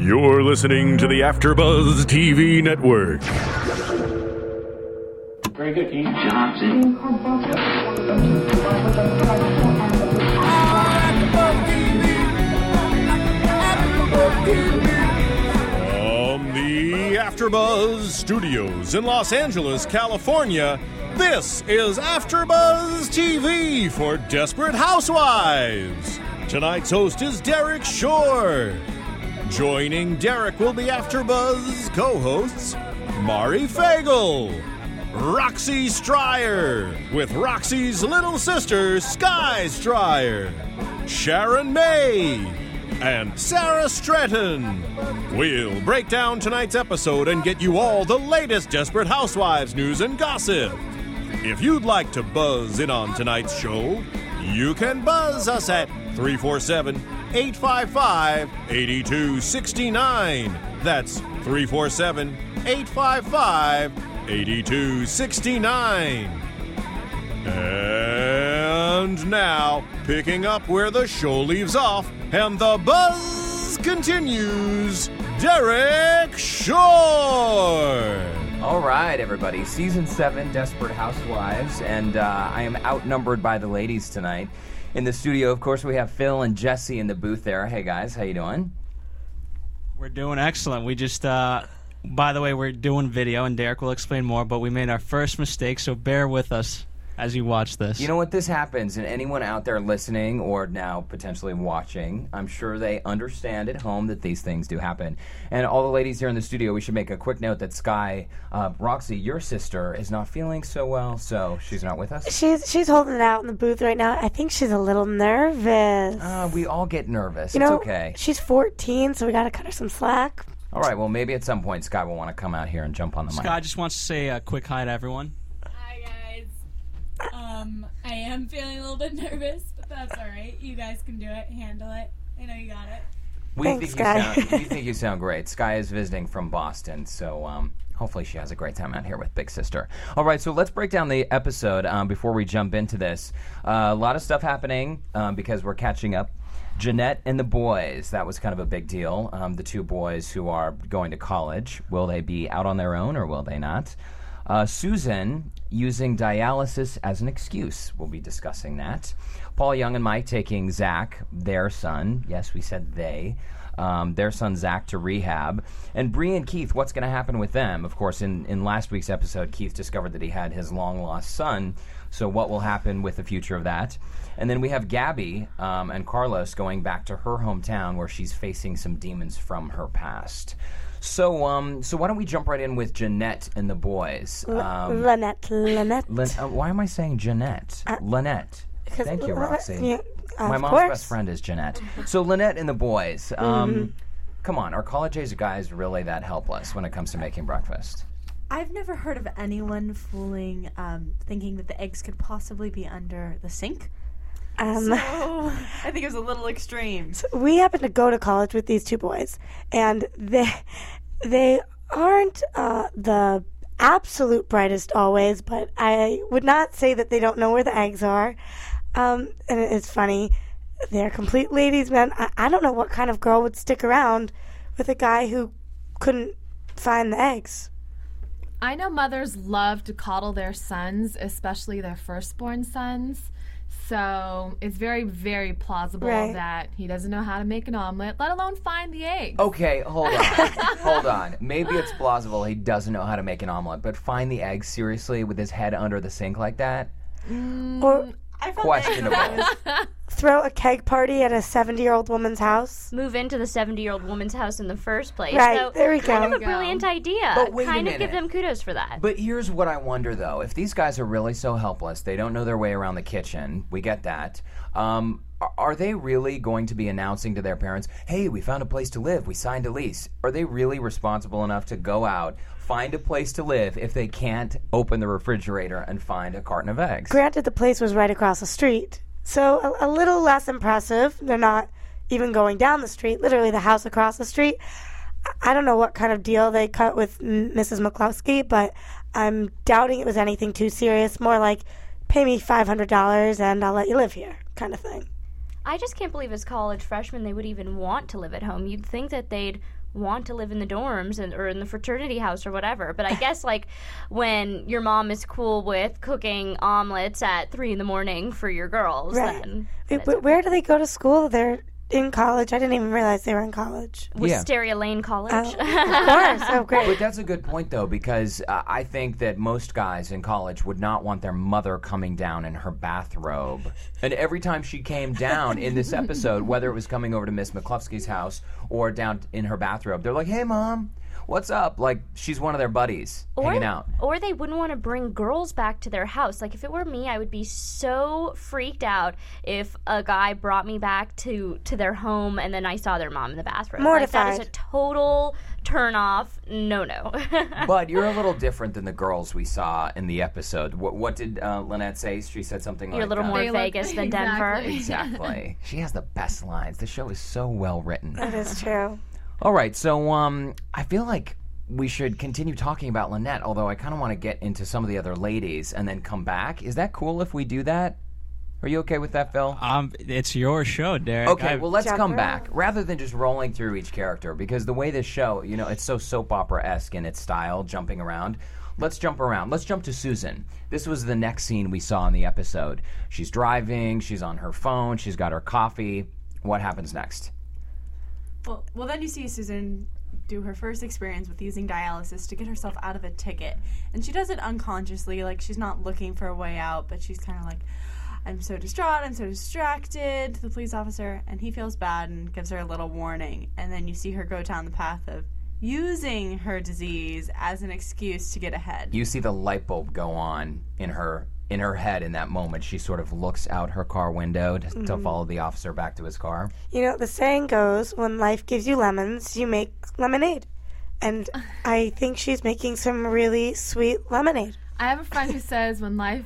You're listening to the AfterBuzz TV network. Very good, Keith. Johnson. From the AfterBuzz Studios in Los Angeles, California, this is AfterBuzz TV for Desperate Housewives. Tonight's host is Derek Shore. Joining Derek will be AfterBuzz co-hosts Mari Fagel, Roxy Stryer, with Roxy's little sister Sky Stryer, Sharon May, and Sarah Stratton. We'll break down tonight's episode and get you all the latest Desperate Housewives news and gossip. If you'd like to buzz in on tonight's show, you can buzz us at 347 855 8269. That's 347 855 8269. And now, picking up where the show leaves off and the buzz continues, Derek Shore. All right, everybody. Season seven, Desperate Housewives, and uh, I am outnumbered by the ladies tonight. In the studio, of course, we have Phil and Jesse in the booth there. Hey guys, how you doing? We're doing excellent. We just, uh, by the way, we're doing video, and Derek will explain more. But we made our first mistake, so bear with us as you watch this. You know what? This happens, and anyone out there listening or now potentially watching, I'm sure they understand at home that these things do happen. And all the ladies here in the studio, we should make a quick note that Sky, uh, Roxy, your sister, is not feeling so well, so she's not with us. She's she's holding it out in the booth right now. I think she's a little nervous. Uh, we all get nervous. you it's know, okay. she's 14, so we got to cut her some slack. All right. Well, maybe at some point Sky will want to come out here and jump on the mic. Scott just wants to say a quick hi to everyone. Hi guys. Um, I am feeling a little bit nervous, but that's all right. You guys can do it. Handle it. I know you got it. We Thanks, think Sky. you sound. we think you sound great. Sky is visiting from Boston, so um, hopefully she has a great time out here with Big Sister. All right, so let's break down the episode um, before we jump into this. Uh, a lot of stuff happening um, because we're catching up. Jeanette and the boys. That was kind of a big deal. Um, the two boys who are going to college. Will they be out on their own or will they not? Uh, Susan using dialysis as an excuse. We'll be discussing that. Paul Young and Mike taking Zach, their son. Yes, we said they. Um, their son Zach to rehab. And Bree and Keith, what's going to happen with them? Of course, in, in last week's episode, Keith discovered that he had his long lost son. So, what will happen with the future of that? And then we have Gabby um, and Carlos going back to her hometown where she's facing some demons from her past. So, um, so why don't we jump right in with Jeanette and the boys? Um, Lynette, Lynette. Lyn- uh, why am I saying Jeanette? Lynette. Thank you, uh, Roxy. yeah, My mom's course. best friend is Jeanette. So Lynette and the boys. Um, Mm-hmm. Come on, are college age guys really that helpless when it comes to making breakfast? I've never heard of anyone fooling, um, thinking that the eggs could possibly be under the sink. Um, Oh, I think it was a little extreme. we happen to go to college with these two boys, and they they aren't uh, the absolute brightest always, but I would not say that they don't know where the eggs are. Um, and it's funny, they're complete ladies, man. I, I don't know what kind of girl would stick around with a guy who couldn't find the eggs. I know mothers love to coddle their sons, especially their firstborn sons. So it's very, very plausible Right. that he doesn't know how to make an omelet, let alone find the eggs. Okay, hold on. hold on. Maybe it's plausible he doesn't know how to make an omelet, but find the eggs seriously with his head under the sink like that? Mm, or I found Questionable. throw a keg party at a 70 year old woman's house. move into the 70 year old woman's house in the first place. Right, so there we kind go. of a brilliant idea. But wait a kind of give them kudos for that. But here's what I wonder though: if these guys are really so helpless, they don't know their way around the kitchen. We get that. Um, are- are they really going to be announcing to their parents, "Hey, we found a place to live. We signed a lease"? Are they really responsible enough to go out, find a place to live, if they can't open the refrigerator and find a carton of eggs? Granted, the place was right across the street, so a, a little less impressive. They're not even going down the street, literally the house across the street. I- I don't know what kind of deal they cut with Mrs. McCluskey, but I'm doubting it was anything too serious. More like, pay me $500 and I'll let you live here, kind of thing. I just can't believe as college freshmen they would even want to live at home. You'd think that they'd want to live in the dorms and, or in the fraternity house or whatever. But I guess like when your mom is cool with cooking omelets at three in the morning for your girls, Right. then where do they go to school? They're in college. I didn't even realize they were in college. Wisteria Lane College. Oh, of course. Oh, great. But that's a good point, though, because uh, I think that most guys in college would not want their mother coming down in her bathrobe. And every time she came down in this episode, whether it was coming over to Miss McCluskey's house or down in her bathrobe, they're like, "Hey, mom, what's up?" Like she's one of their buddies hanging out. Or they wouldn't want to bring girls back to their house. Like if it were me, I would be so freaked out if a guy brought me back to to their home and then I saw their mom in the bathroom. Like that is a total turn off. No, no. But you're a little different than the girls we saw in the episode. What, what did uh, Lynette say? She said something like that. You're a little uh, more They look- Vegas than Denver. Exactly. Exactly. she has the best lines. The show is so well written. That is true. All right, so um, I feel like we should continue talking about Lynette, although I kind of want to get into some of the other ladies and then come back. Is that cool if we do that? Are you okay with that, Phil? Um, it's your show, Derek. Okay, I- well, let's Jump come back rather than just rolling through each character because the way this show, you know, it's so soap opera esque in its style, jumping around. Let's jump around. Let's jump to Susan. This was the next scene we saw in the episode. She's driving, she's on her phone, she's got her coffee. What happens next? Well, well, then you see Susan do her first experience with using dialysis to get herself out of a ticket. And she does it unconsciously, like she's not looking for a way out, but she's kind of like, I'm so distraught, I'm so distracted to the police officer. And he feels bad and gives her a little warning. And then you see her go down the path of using her disease as an excuse to get ahead. you see the light bulb go on in her in her head in that moment she sort of looks out her car window to, to Mm-hmm. follow the officer back to his car You know, the saying goes, when life gives you lemons, you make lemonade. And I think she's making some really sweet lemonade. I have a friend who says when life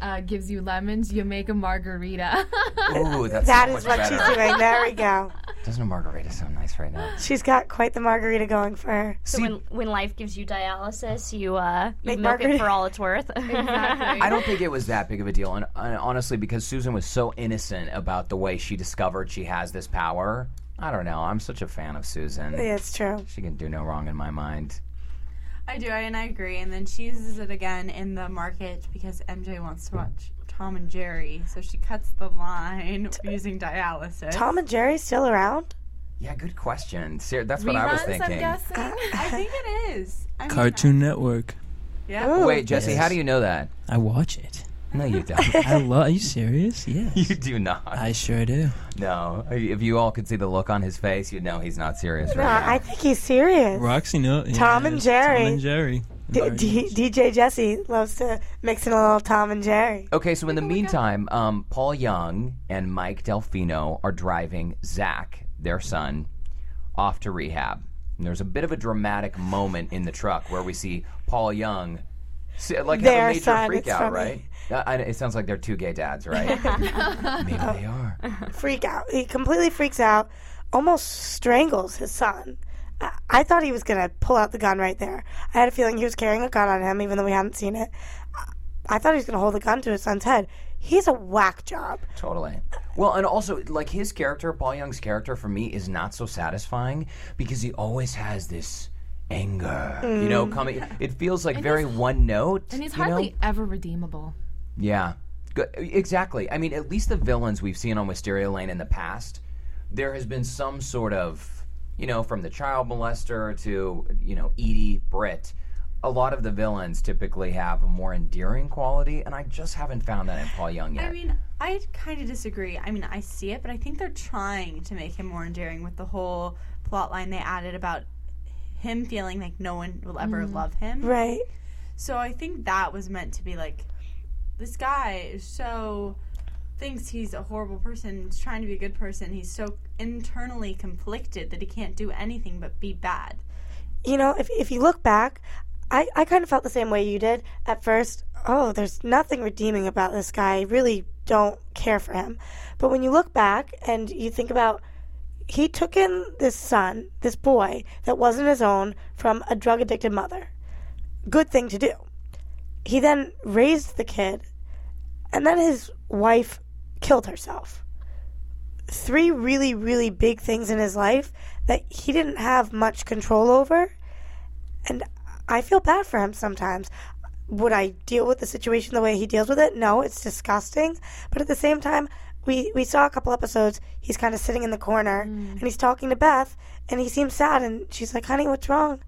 uh, gives you lemons, you make a margarita. ooh that's That so is much what better. she's doing. There we go. doesn't a margarita sound nice right now She's got quite the margarita going for her. So when when life gives you dialysis, you uh you Make milk it margarita. for all it's worth. exactly. I don't think it was that big of a deal, and, and honestly, because Susan was so innocent about the way she discovered she has this power, I don't know. I'm such a fan of Susan. Yeah, it's true. She can do no wrong in my mind. I do, and I agree. And then she uses it again in the market because MJ wants to watch Tom and Jerry, so she cuts the line using dialysis. Tom and Jerry still around? Yeah, good question. Ser- that's what I was Reruns, I'm thinking. guessing. I think it is. I mean, Cartoon Network. Yeah. Ooh. Wait, Jesse, how do you know that? I watch it. No, you don't. I love. Are you serious? Yes. you do not. I sure do. No, if you all could see the look on his face, you'd know he's not serious No, right now. I think he's serious. Roxy, no. Tom and Jerry. Tom and Jerry. D- D- DJ Jesse loves to mix in a little Tom and Jerry. Okay, so in the meantime, um, Paul Young and Mike Delfino are driving Zach, their son, off to rehab. And there's a bit of a dramatic moment in the truck where we see Paul Young, see, like have Their a major son, freak it's out, funny. right? Uh, I, it sounds like they're two gay dads, right? Maybe they are. Freak out. He completely freaks out, almost strangles his son. I, I thought he was going to pull out the gun right there. I had a feeling he was carrying a gun on him, even though we hadn't seen it. I- I thought he was going to hold the gun to his son's head. He's a whack job. Totally. Well, and also, like his character, Paul Young's character, for me is not so satisfying because he always has this anger, you know, mm. coming. It feels like very one note. and he's you know? hardly ever redeemable. Yeah, Good. exactly. I mean, at least the villains we've seen on Wisteria Lane in the past, there has been some sort of, you know, from the child molester to, you know, Edie Britt. A lot of the villains typically have a more endearing quality, and I just haven't found that in Paul Young yet. I mean, I kind of disagree. I mean, I see it, but I think they're trying to make him more endearing with the whole plot line they added about him feeling like no one will ever mm-hmm. love him. Right. So I think that was meant to be like, this guy is so thinks he's a horrible person, he's trying to be a good person. He's so internally conflicted that he can't do anything but be bad. You know, if, if you look back, I, I kind of felt the same way you did at first. Oh, there's nothing redeeming about this guy. I really don't care for him. But when you look back and you think about he took in this son, this boy that wasn't his own from a drug addicted mother. Good thing to do. He then raised the kid, and then his wife killed herself. Three really, really big things in his life that he didn't have much control over. And I feel bad for him sometimes. Would I deal with the situation the way he deals with it? No, it's disgusting. But at the same time, we, we saw a couple episodes. He's kind of sitting in the corner mm. and he's talking to Beth, and he seems sad. And she's like, honey, what's wrong?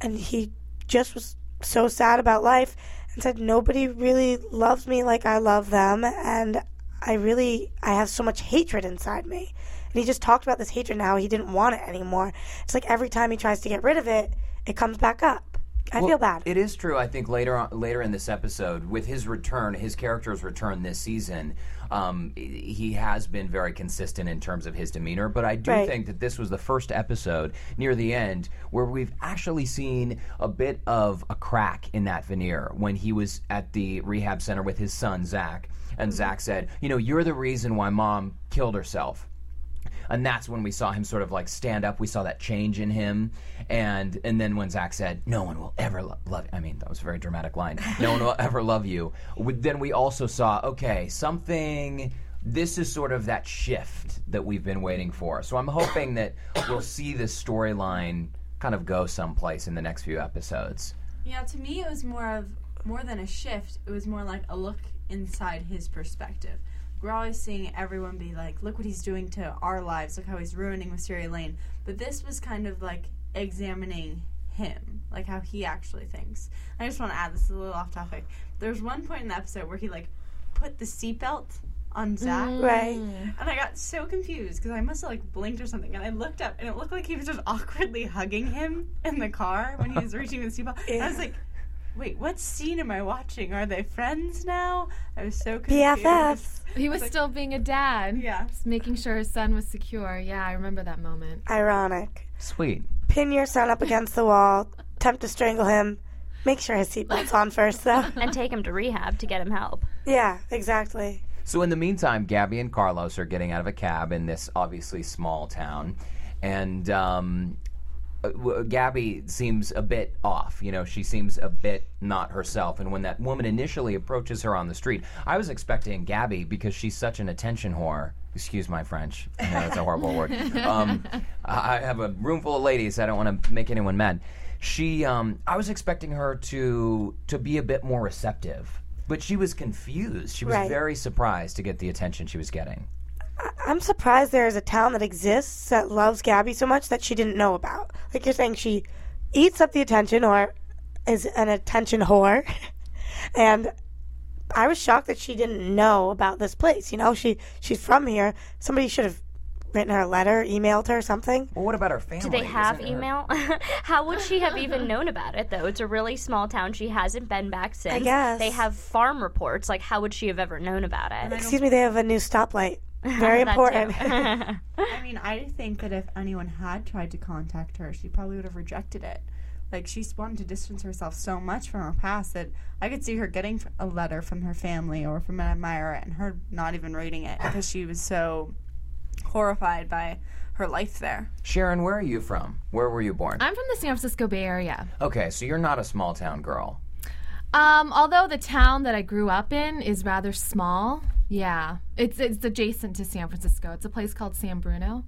And he just was so sad about life and said, nobody really loves me like I love them. And I really, I have so much hatred inside me. And he just talked about this hatred now. He didn't want it anymore. It's like every time he tries to get rid of it, it comes back up. I Well, feel bad. It is true. I think later on, later in this episode, with his return, his character's return this season, um, he has been very consistent in terms of his demeanor. But I do Right. think that this was the first episode near the end where we've actually seen a bit of a crack in that veneer when he was at the rehab center with his son Zach, and Zach said, "You know, you're the reason why mom killed herself." and that's when we saw him sort of like stand up. We saw that change in him, and and then when Zach said, "No one will ever lo- love," I mean that was a very dramatic line. No one will ever love you. We- Then we also saw, okay, something. This is sort of that shift that we've been waiting for. So I'm hoping that we'll see this storyline kind of go someplace in the next few episodes. Yeah, to me, it was more of more than a shift. It was more like a look inside his perspective. We're always seeing everyone be like, "Look what he's doing to our lives. Look how he's ruining Wisteria Lane." But this was kind of like examining him, like how he actually thinks. I just want to add this is a little off topic. There's one point in the episode where he like put the seatbelt on Zach, mm. Right. and I got so confused because I must have like blinked or something, and I looked up and it looked like he was just awkwardly hugging him in the car when he was reaching the seatbelt. And I was like, "Wait, what scene am I watching? Are they friends now?" I was so confused. BFFs. He was like- still being a dad. Yeah. Just making sure his son was secure. Yeah, I remember that moment. Ironic. Sweet. Pin your son up against the wall, attempt to strangle him. Make sure his seatbelt's on first, though. and take him to rehab to get him help. Yeah, exactly. So in the meantime, Gabby and Carlos are getting out of a cab in this obviously small town, and um, uh, Gabby seems a bit off. You know, she seems a bit not herself. And when that woman initially approaches her on the street, I was expecting Gabby because she's such an attention whore. Excuse my French. Know that's a horrible word. Um, I I have a room full of ladies. I don't want to make anyone mad. She, um, I was expecting her to to be a bit more receptive, but she was confused. She was Right. very surprised to get the attention she was getting. I'm surprised there is a town that exists that loves Gabby so much that she didn't know about. Like you're saying, she eats up the attention or is an attention whore. and I was shocked that she didn't know about this place. You know, she she's from here. Somebody should have written her a letter, emailed her something. Well, what about her family? Do they have Isn't her- email? How would she have even known about it though? It's a really small town. She hasn't been back since. I guess. They have farm reports. Like how would she have ever known about it? Excuse me, they have a new stoplight. Very important. I mean, I think that if anyone had tried to contact her, she probably would have rejected it. Like she's wanted to distance herself so much from her past that I could see her getting a letter from her family or from an admirer and her not even reading it because she was so horrified by her life there. Sharon, where are you from? Where were you born? I'm from the San Francisco Bay Area. Okay, so you're not a small town girl. Um, although the town that I grew up in is rather small, yeah, it's it's adjacent to San Francisco. It's a place called San Bruno.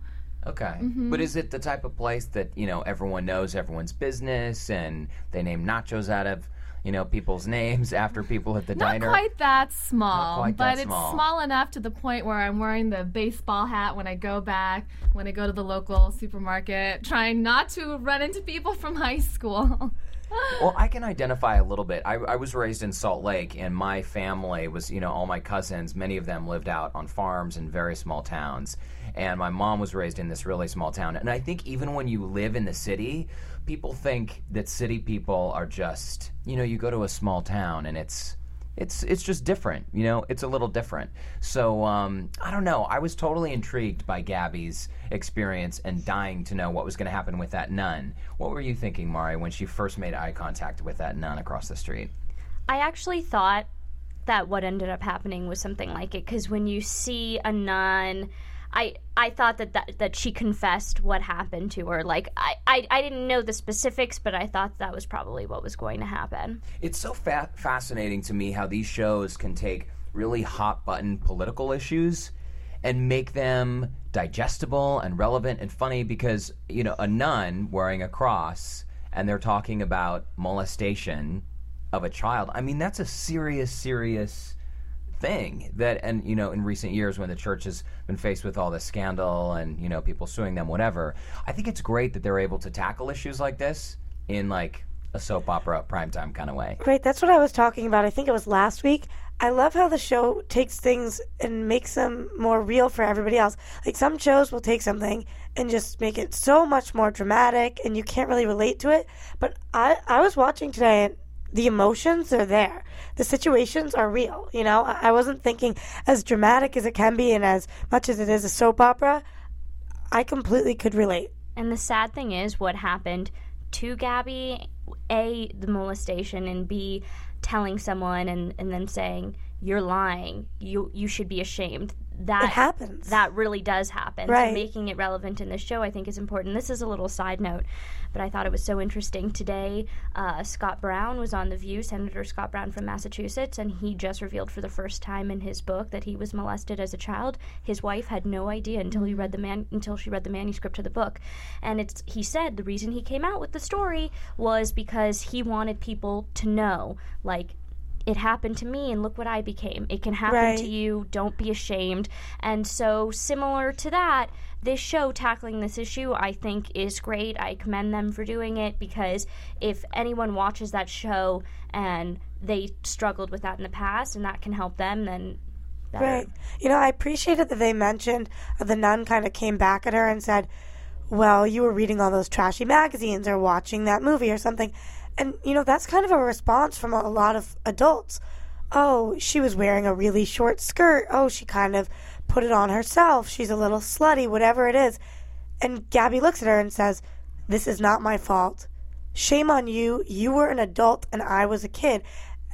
Okay. Mm-hmm. But is it the type of place that, you know, everyone knows everyone's business and they name nachos out of, you know, people's names after people at the Not diner? Not quite that small, quite but that it's small. small enough to the point where I'm wearing the baseball hat when I go back, when I go to the local supermarket, trying not to run into people from high school. Well, I can identify a little bit. I, I was raised in Salt Lake, and my family was, you know, all my cousins, many of them lived out on farms in very small towns. And my mom was raised in this really small town. And I think even when you live in the city, people think that city people are just, you know, you go to a small town and it's. It's it's just different, you know. It's a little different. So um, I don't know. I was totally intrigued by Gabby's experience and dying to know what was going to happen with that nun. What were you thinking, Mari, when she first made eye contact with that nun across the street? I actually thought that what ended up happening was something like it because when you see a nun, I I thought that, that that she confessed what happened to her. Like I, I I didn't know the specifics, but I thought that was probably what was going to happen. It's so fa- fascinating to me how these shows can take really hot button political issues and make them digestible and relevant and funny because you know a nun wearing a cross and they're talking about molestation of a child. I mean, that's a serious, serious thing that and you know in recent years when the church has been faced with all this scandal and you know people suing them whatever i think it's great that they're able to tackle issues like this in like a soap opera primetime kind of way great that's what I was talking about. I think it was last week. I love how the show takes things and makes them more real for everybody else. Like some shows will take something and just make it so much more dramatic and you can't really relate to it. But I, I was watching today and the emotions are there. The situations are real. You know, I wasn't thinking as dramatic as it can be and as much as it is a soap opera. I completely could relate. And the sad thing is, what happened to Gabby, A, the molestation, and B, telling someone and, and then saying, You're lying. You you should be ashamed. That It happens. That really does happen. So Right. making it relevant in the show I think is important. This is a little side note, but I thought it was so interesting. Today, uh, Scott Brown was on The View, Senator Scott Brown from Massachusetts, and he just revealed for the first time in his book that he was molested as a child. His wife had no idea until he read the man until she read the manuscript to the book. And it's he said the reason he came out with the story was because he wanted people to know like it happened to me and look what I became. It can happen Right. to you. Don't be ashamed. And so, similar to that, this show tackling this issue, I think, is great. I commend them for doing it because if anyone watches that show and they struggled with that in the past and that can help them, then better. Right. You know, I appreciated that they mentioned the nun kind of came back at her and said, Well, you were reading all those trashy magazines or watching that movie or something. And, you know, that's kind of a response from a lot of adults. Oh, she was wearing a really short skirt. Oh, she kind of put it on herself. She's a little slutty, whatever it is. And Gabby looks at her and says, This is not my fault. Shame on you. You were an adult and I was a kid.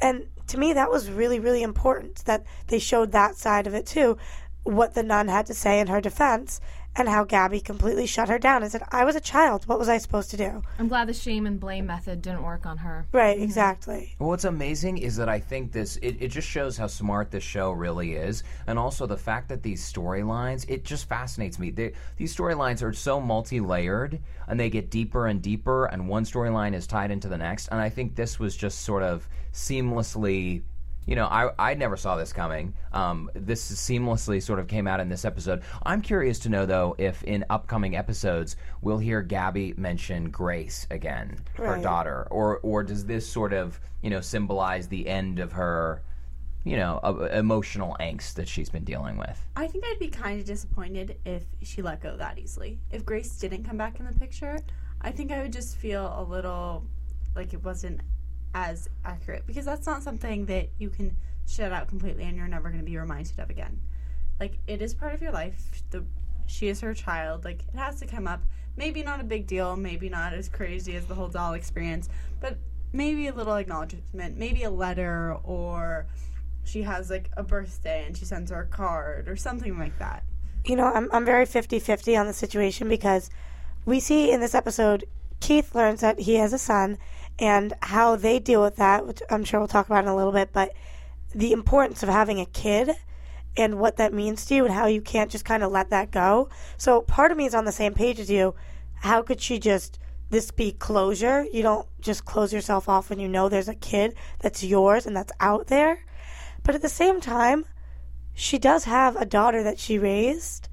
And to me, that was really, really important that they showed that side of it too. What the nun had to say in her defense and how Gabby completely shut her down and said, I was a child. What was I supposed to do? I'm glad the shame and blame method didn't work on her. Right, mm-hmm. exactly. Well, what's amazing is that I think this it, it just shows how smart this show really is, and also the fact that these storylines it just fascinates me. They, these storylines are so multi-layered, and they get deeper and deeper, and one storyline is tied into the next. And I think this was just sort of seamlessly. You know, I, I never saw this coming. Um, this seamlessly sort of came out in this episode. I'm curious to know, though, if in upcoming episodes we'll hear Gabby mention Grace again, her daughter, or or does this sort of you know symbolize the end of her, you know, uh, emotional angst that she's been dealing with? I think I'd be kind of disappointed if she let go that easily. If Grace didn't come back in the picture, I think I would just feel a little like it wasn't as accurate because that's not something that you can shut out completely and you're never going to be reminded of again. Like it is part of your life. The she is her child. Like it has to come up. Maybe not a big deal. Maybe not as crazy as the whole doll experience, but maybe a little acknowledgement. Maybe a letter or she has like a birthday and she sends her a card or something like that. You know, I'm, I'm very 50 50 on the situation because we see in this episode Keith learns that he has a son and how they deal with that, which I'm sure we'll talk about in a little bit, but the importance of having a kid and what that means to you and how you can't just kind of let that go. So part of me is on the same page as you. How could she just this be closure? You don't just close yourself off when you know there's a kid that's yours and that's out there. But at the same time, she does have a daughter that she raised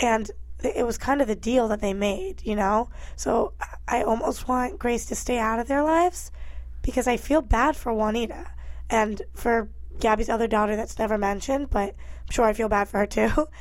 and it was kind of the deal that they made, you know? So I almost want Grace to stay out of their lives because I feel bad for Juanita and for Gabby's other daughter that's never mentioned, but I'm sure I feel bad for her too.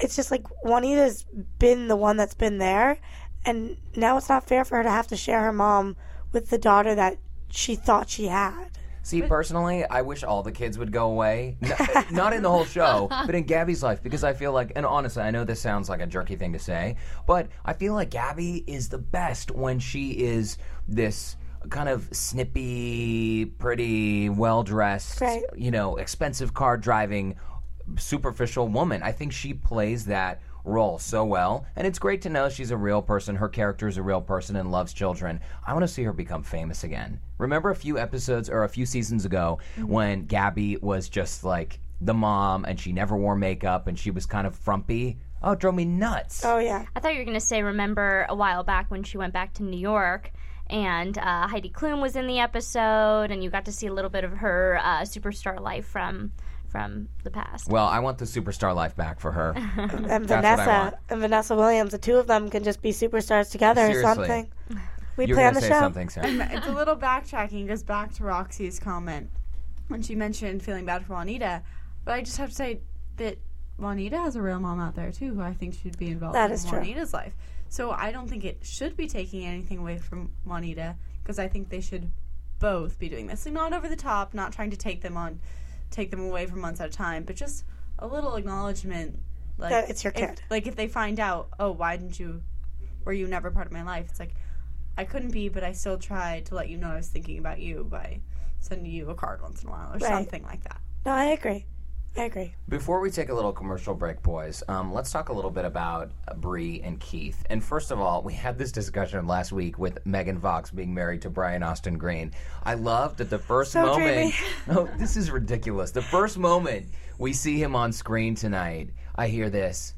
It's just like Juanita's been the one that's been there, and now it's not fair for her to have to share her mom with the daughter that she thought she had. See, personally, I wish all the kids would go away. N- not in the whole show, but in Gabby's life, because I feel like, and honestly, I know this sounds like a jerky thing to say, but I feel like Gabby is the best when she is this kind of snippy, pretty, well dressed, Right. you know, expensive car driving, superficial woman. I think she plays that role so well, and it's great to know she's a real person. Her character is a real person and loves children. I want to see her become famous again. Remember a few episodes or a few seasons ago when Gabby was just like the mom and she never wore makeup and she was kind of frumpy. Oh, it drove me nuts. Oh yeah. I thought you were going to say, remember a while back when she went back to New York and uh, Heidi Klum was in the episode, and you got to see a little bit of her uh, superstar life from from the past. Well, I want the superstar life back for her. And That's what I want. Vanessa and Vanessa Williams, the two of them can just be superstars together or something. We You're play on the say show. something, Sarah. it's a little backtracking. Goes back to Roxy's comment when she mentioned feeling bad for Juanita. But I just have to say that Juanita has a real mom out there too, who I think should be involved That in is true. Juanita's life. So I don't think it should be taking anything away from Juanita because I think they should both be doing this. So not over the top, not trying to take them on, take them away for months at a time, but just a little acknowledgement. Like That it's your if- kid. like if they find out, oh, why didn't you? Were you never part of my life? It's like I couldn't be, but I still tried to let you know I was thinking about you by sending you a card once in a while or Right. something like that. No, I agree. I agree. Before we take a little commercial break, boys, um, let's talk a little bit about Bree and Keith. And first of all, we had this discussion last week with Megan Fox being married to Brian Austin Green. I love that the first So moment. No, this is ridiculous. The first moment we see him on screen tonight, I hear this.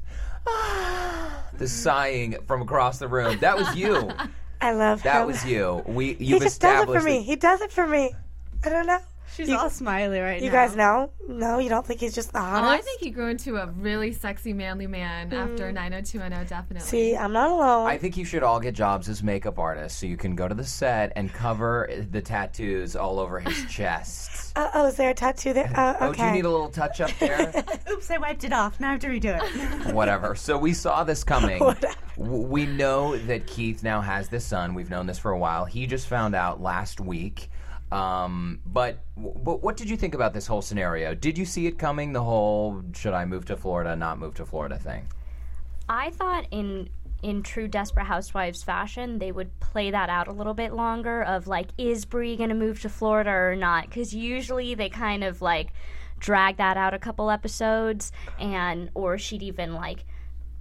The sighing from across the room. That was you. I love That him. was you. We He you've just does it for me. He does it for me. I don't know. She's You- all smiley right You now. You guys know? No, you don't think he's just the Oh. I think he grew into a really sexy, manly man after 90210, definitely. See, I'm not alone. I think you should all get jobs as makeup artists so you can go to the set and cover the tattoos all over his chest. uh, oh, is there a tattoo there? Uh, Oh, do you need a little touch up there? Oops, I wiped it off. Now I have to redo it. Whatever. So we saw this coming. Whatever. We know that Keith now has this son. We've known this for a while. He just found out last week. Um, but but what did you think about this whole scenario? Did you see it coming? The whole should I move to Florida, not move to Florida thing. I thought in in true Desperate Housewives fashion, they would play that out a little bit longer. Of like, is Bree gonna move to Florida or not? Because usually they kind of like drag that out a couple episodes, and or she'd even like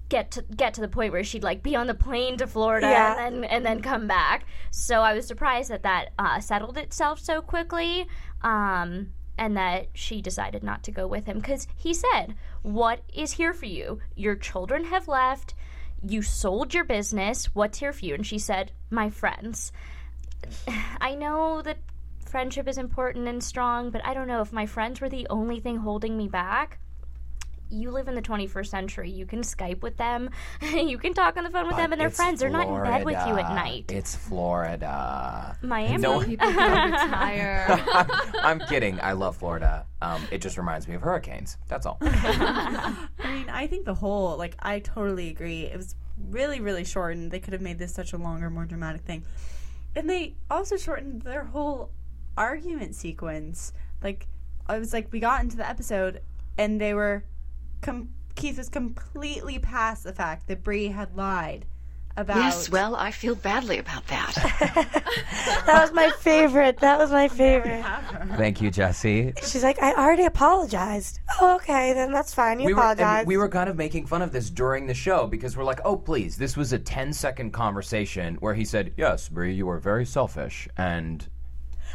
get to get to the point where she'd like be on the plane to Florida Yeah. and then and then come back. So I was surprised that that uh, settled itself so quickly. Um, and that she decided not to go with him because he said, What is here for you? Your children have left. You sold your business. What's here for you? And she said, My friends. I know that friendship is important and strong, but I don't know if my friends were the only thing holding me back. You live in the 21st century. You can Skype with them. you can talk on the phone with them, and they're It's friends. They're not in bed with you at night. It's Florida. Miami. No- People can retire. I'm kidding. I love Florida. Um, it just reminds me of hurricanes. That's all. I mean, I think the whole, like, I totally agree. It was really, really shortened. They could have made this such a longer, more dramatic thing. And they also shortened their whole argument sequence. Like, I was like, we got into the episode, and they were. Com- Keith was completely past the fact that Bree had lied about. Yes, well, I feel badly about that. that was my favorite. That was my favorite. Thank you, Jesse. She's like, I already apologized. Oh, okay, then that's fine. You we were, apologize. we were kind of making fun of this during the show because we're like, oh, please, this was a 10 second conversation where he said, yes, Bree, you are very selfish and.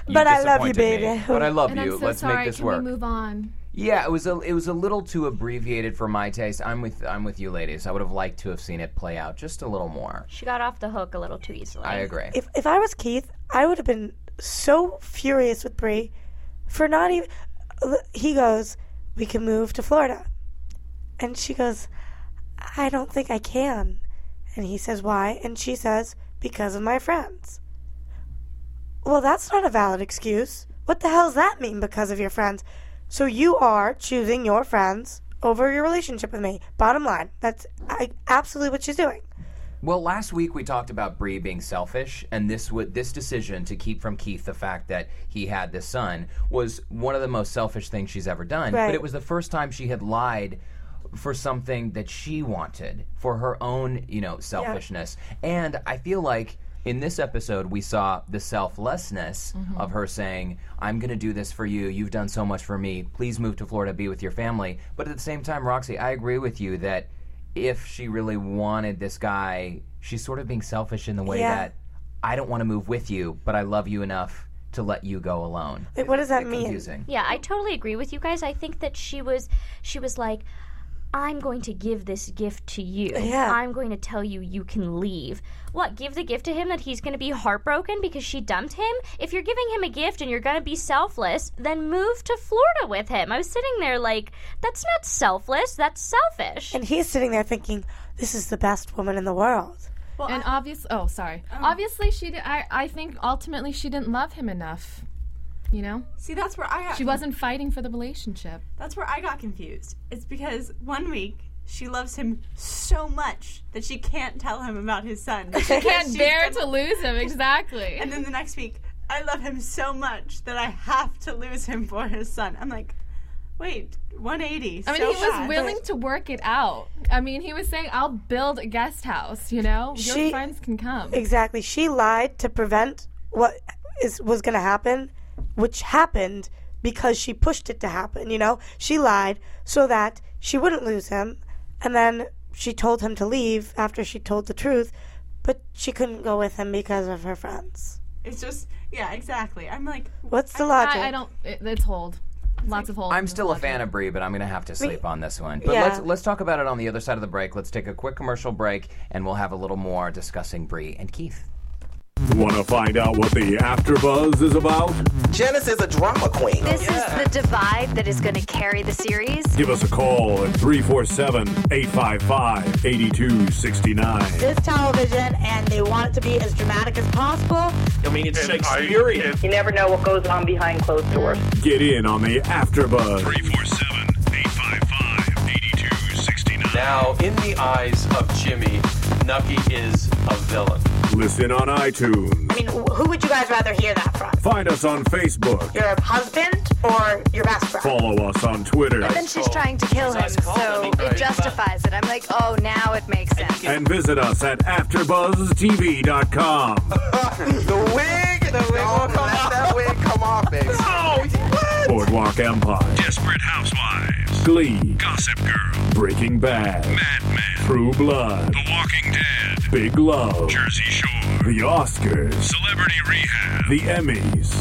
you But I love you, disappointed me. baby." But I love and you. I'm so Let's sorry. make this Can work. we move on? Yeah, it was a it was a little too abbreviated for my taste. I'm with I'm with you, ladies. I would have liked to have seen it play out just a little more. She got off the hook a little too easily. I agree. if if I was Keith, I would have been so furious with Bree for not even. He goes, "We can move to Florida," and she goes, "I don't think I can," and he says, "Why?" and she says, "Because of my friends." Well, that's not a valid excuse. What the hell does that mean? Because of your friends? So you are choosing your friends over your relationship with me. Bottom line, that's I, absolutely what she's doing. Well, last week we talked about Bree being selfish, and this would this decision to keep from Keith the fact that he had this son was one of the most selfish things she's ever done. But it was the first time she had lied for something that she wanted for her own, you know, selfishness. And I feel like in this episode we saw the selflessness mm-hmm. of her saying, "I'm going to do this for you. You've done so much for me. Please move to Florida, be with your family." But at the same time, Roxy, I agree with you that if she really wanted this guy, she's sort of being selfish in the way Yeah. that I don't want to move with you, but I love you enough to let you go alone. Like, what does that Bit mean? Confusing. Yeah, I totally agree with you guys. I think that she was she was like I'm going to give this gift to you. Yeah. I'm going to tell you you can leave. What? Give the gift to him that he's going to be heartbroken because she dumped him? If you're giving him a gift and you're going to be selfless, then move to Florida with him. I was sitting there like, that's not selfless. That's selfish. And he's sitting there thinking, this is the best woman in the world. and obvious. Oh, sorry. Oh. Obviously, she. Did, I. I think ultimately she didn't love him enough. You know, See, that's where I got. she wasn't fighting for the relationship. That's where I got confused. It's because one week she loves him so much that she can't tell him about his son. She can't bear to lose him. Exactly. And then the next week, I love him so much that I have to lose him for his son. I'm like, wait, 180. I mean, so he was fast. willing to work it out. I mean, he was saying, "I'll build a guest house." You know, your She- friends can come. Exactly. She lied to prevent what is was going to happen, which happened because she pushed it to happen, you know? She lied so that she wouldn't lose him, and then she told him to leave after she told the truth, but she couldn't go with him because of her friends. It's just, yeah, exactly. I'm like, What's the logic? I, I don't. It, it's hold. Lots of hold. I'm still a fan of Bree, but I'm going to have to sleep on this one. But Yeah. let's let's talk about it on the other side of the break. Let's take a quick commercial break, and we'll have a little more discussing Bree and Keith. Want to find out what the AfterBuzz is about? Janice is a drama queen. This is the divide that is going to carry the series. Give us a call at 347 855 8269. This television, and they want it to be as dramatic as possible. I mean, it's Shakespearean. You never know what goes on behind closed doors. Get in on the AfterBuzz. 347 855 8269. Now, in the eyes of Jimmy, Nucky is a villain. Listen on iTunes. I mean, who would you guys rather hear that from? Find us on Facebook. Your husband or your best friend? Follow us on Twitter. And then she's trying to kill him, so it justifies it. I'm like, oh, now it makes sense. And visit us at AfterBuzzTV.com. the wig. The wig will come off. that wig come off, baby. Oh, Boardwalk Empire. Desperate Housewives. Glee. Gossip Girl. Breaking Bad. Mad Men. True Blood. The Walking Dead. Big Love. Jersey Shore. The Oscars. Celebrity Rehab. The Emmys.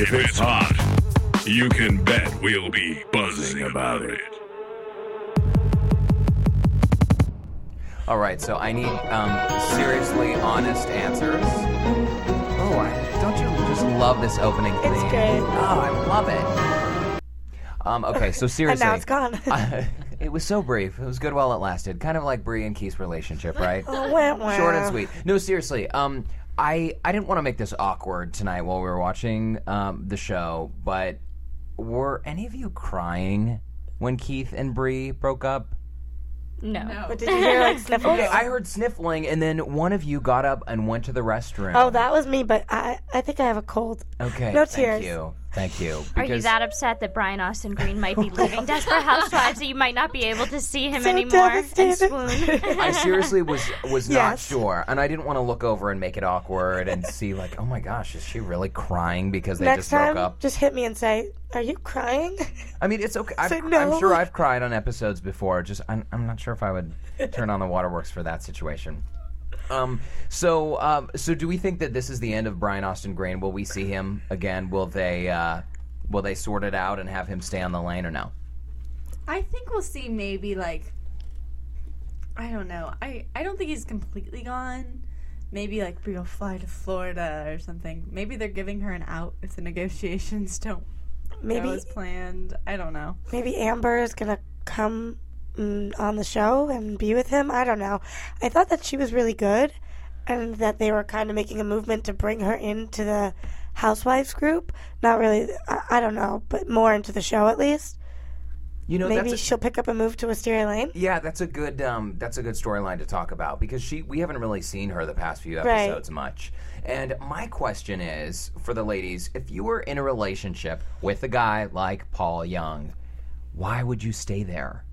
If it's hot, You can bet we'll be buzzing about it. All right, so I need um, seriously honest answers. Oh, I, don't you just love this opening theme? It's great. Oh, I love it. Um, okay, so And seriously, now it's gone. it was so brief. It was good while it lasted. Kind of like Bree and Keith's relationship, right? Oh, wah, wah. Short and sweet. No, seriously. Um, I I didn't want to make this awkward tonight while we were watching um, the show, but were any of you crying when Keith and Bree broke up? No. no. But did you hear like sniffles? Okay, I heard sniffling, and then one of you got up and went to the restroom. Oh, that was me, but I I think I have a cold. okay. No thank tears. you. Thank you. Are you that upset that Brian Austin Green might be leaving Desperate Housewives that you might not be able to see him So anymore and swoon? I seriously was was not Yes. sure, and I didn't want to look over and make it awkward and see like, oh my gosh, is she really crying because they Next just time, broke up? just hit me and say, "Are you crying?" I mean, it's okay. I've, Say I'm sure I've cried on episodes before. Just I'm, I'm not sure if I would turn on the waterworks for that situation. Um, so, um, so do we think that this is the end of Brian Austin Green? Will we see him again? Will they, uh, will they sort it out and have him stay on the lane or no? I think we'll see maybe like I don't know. I I don't think he's completely gone. Maybe like we'll fly to Florida or something. Maybe they're giving her an out if the negotiations don't Maybe- go as planned. I don't know. Maybe Amber is gonna come on the show and be with him. I don't know. I thought that she was really good, and that they were kind of making a movement to bring her into the Housewives group. Not really. I, I don't know, but more into the show at least. You know, Maybe a- she'll pick up a move to Wisteria Lane. Yeah, that's a good um, that's a good storyline to talk about because she we haven't really seen her the past few Right. episodes much. And my question is for the ladies: if you were in a relationship with a guy like Paul Young, why would you stay there?